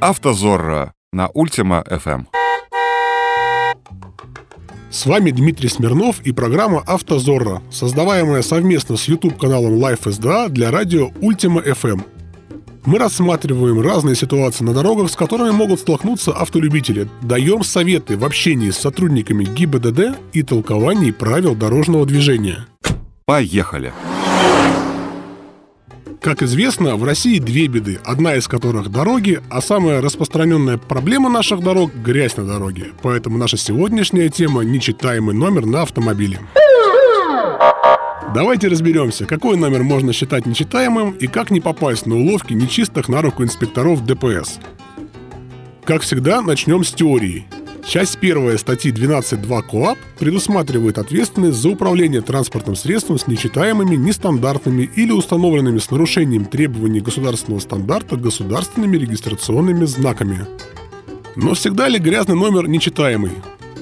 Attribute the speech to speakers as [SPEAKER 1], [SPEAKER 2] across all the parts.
[SPEAKER 1] Автозорро на Ультима FM.
[SPEAKER 2] С вами Дмитрий Смирнов и программа «Автозорро», создаваемая совместно с YouTube-каналом Life SDA для радио Ультима FM. Мы рассматриваем разные ситуации на дорогах, с которыми могут столкнуться автолюбители, даем советы в общении с сотрудниками ГИБДД и толковании правил дорожного движения.
[SPEAKER 1] Поехали!
[SPEAKER 2] Как известно, в России две беды, одна из которых – дороги, а самая распространенная проблема наших дорог – грязь на дороге. Поэтому наша сегодняшняя тема – нечитаемый номер на автомобиле. Давайте разберемся, какой номер можно считать нечитаемым и как не попасть на уловки нечистых на руку инспекторов ДПС. Как всегда, начнем с теории. Часть первая статьи 12.2 КОАП предусматривает ответственность за управление транспортным средством с нечитаемыми, нестандартными или установленными с нарушением требований государственного стандарта государственными регистрационными знаками. Но всегда ли грязный номер нечитаемый?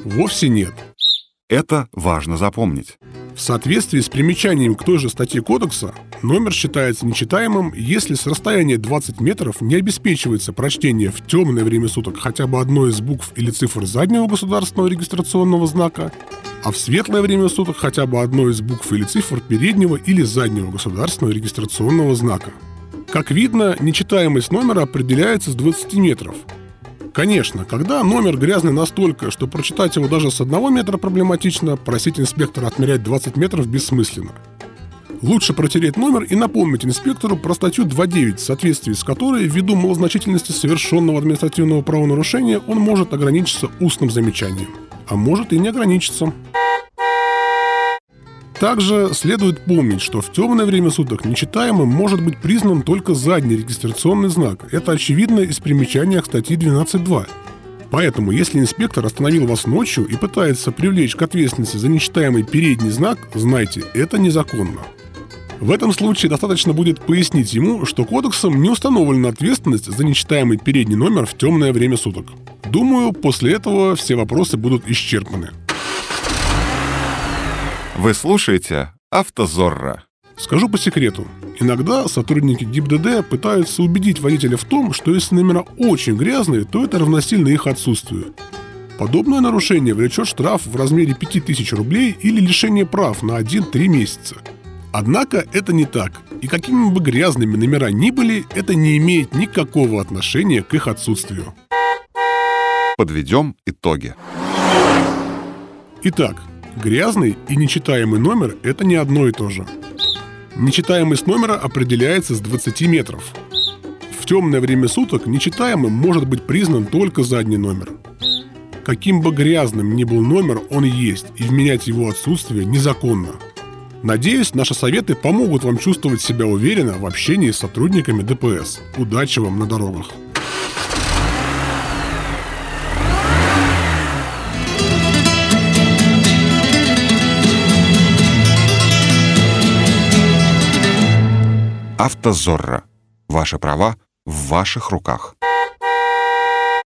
[SPEAKER 2] Вовсе нет.
[SPEAKER 1] Это важно запомнить.
[SPEAKER 2] В соответствии с примечанием к той же статье Кодекса, номер считается нечитаемым, если с расстояния 20 метров не обеспечивается прочтение в темное время суток хотя бы одной из букв или цифр заднего государственного регистрационного знака, а в светлое время суток хотя бы одной из букв или цифр переднего или заднего государственного регистрационного знака. Как видно, нечитаемость номера определяется с 20 метров – Конечно, когда номер грязный настолько, что прочитать его даже с одного метра проблематично, просить инспектора отмерять 20 метров бессмысленно. Лучше протереть номер и напомнить инспектору про статью 2.9, в соответствии с которой, ввиду малозначительности совершенного административного правонарушения, он может ограничиться устным замечанием. А может и не ограничиться. Также следует помнить, что в темное время суток нечитаемым может быть признан только задний регистрационный знак. Это очевидно из примечания к статьи 12.2. Поэтому, если инспектор остановил вас ночью и пытается привлечь к ответственности за нечитаемый передний знак, знайте, это незаконно. В этом случае достаточно будет пояснить ему, что кодексом не установлена ответственность за нечитаемый передний номер в темное время суток. Думаю, после этого все вопросы будут исчерпаны.
[SPEAKER 1] Вы слушаете «Автозорро».
[SPEAKER 2] Скажу по секрету. Иногда сотрудники ГИБДД пытаются убедить водителя в том, что если номера очень грязные, то это равносильно их отсутствию. Подобное нарушение влечет штраф в размере 5000 рублей или лишение прав на 1-3 месяца. Однако это не так, и какими бы грязными номера ни были, это не имеет никакого отношения к их отсутствию.
[SPEAKER 1] Подведем итоги.
[SPEAKER 2] Итак, Грязный и нечитаемый номер – это не одно и то же. Нечитаемость номера определяется с 20 метров. В темное время суток нечитаемым может быть признан только задний номер. Каким бы грязным ни был номер, он есть, и вменять его отсутствие незаконно. Надеюсь, наши советы помогут вам чувствовать себя уверенно в общении с сотрудниками ДПС. Удачи вам на дорогах!
[SPEAKER 1] «Автозорро». Ваши права в ваших руках.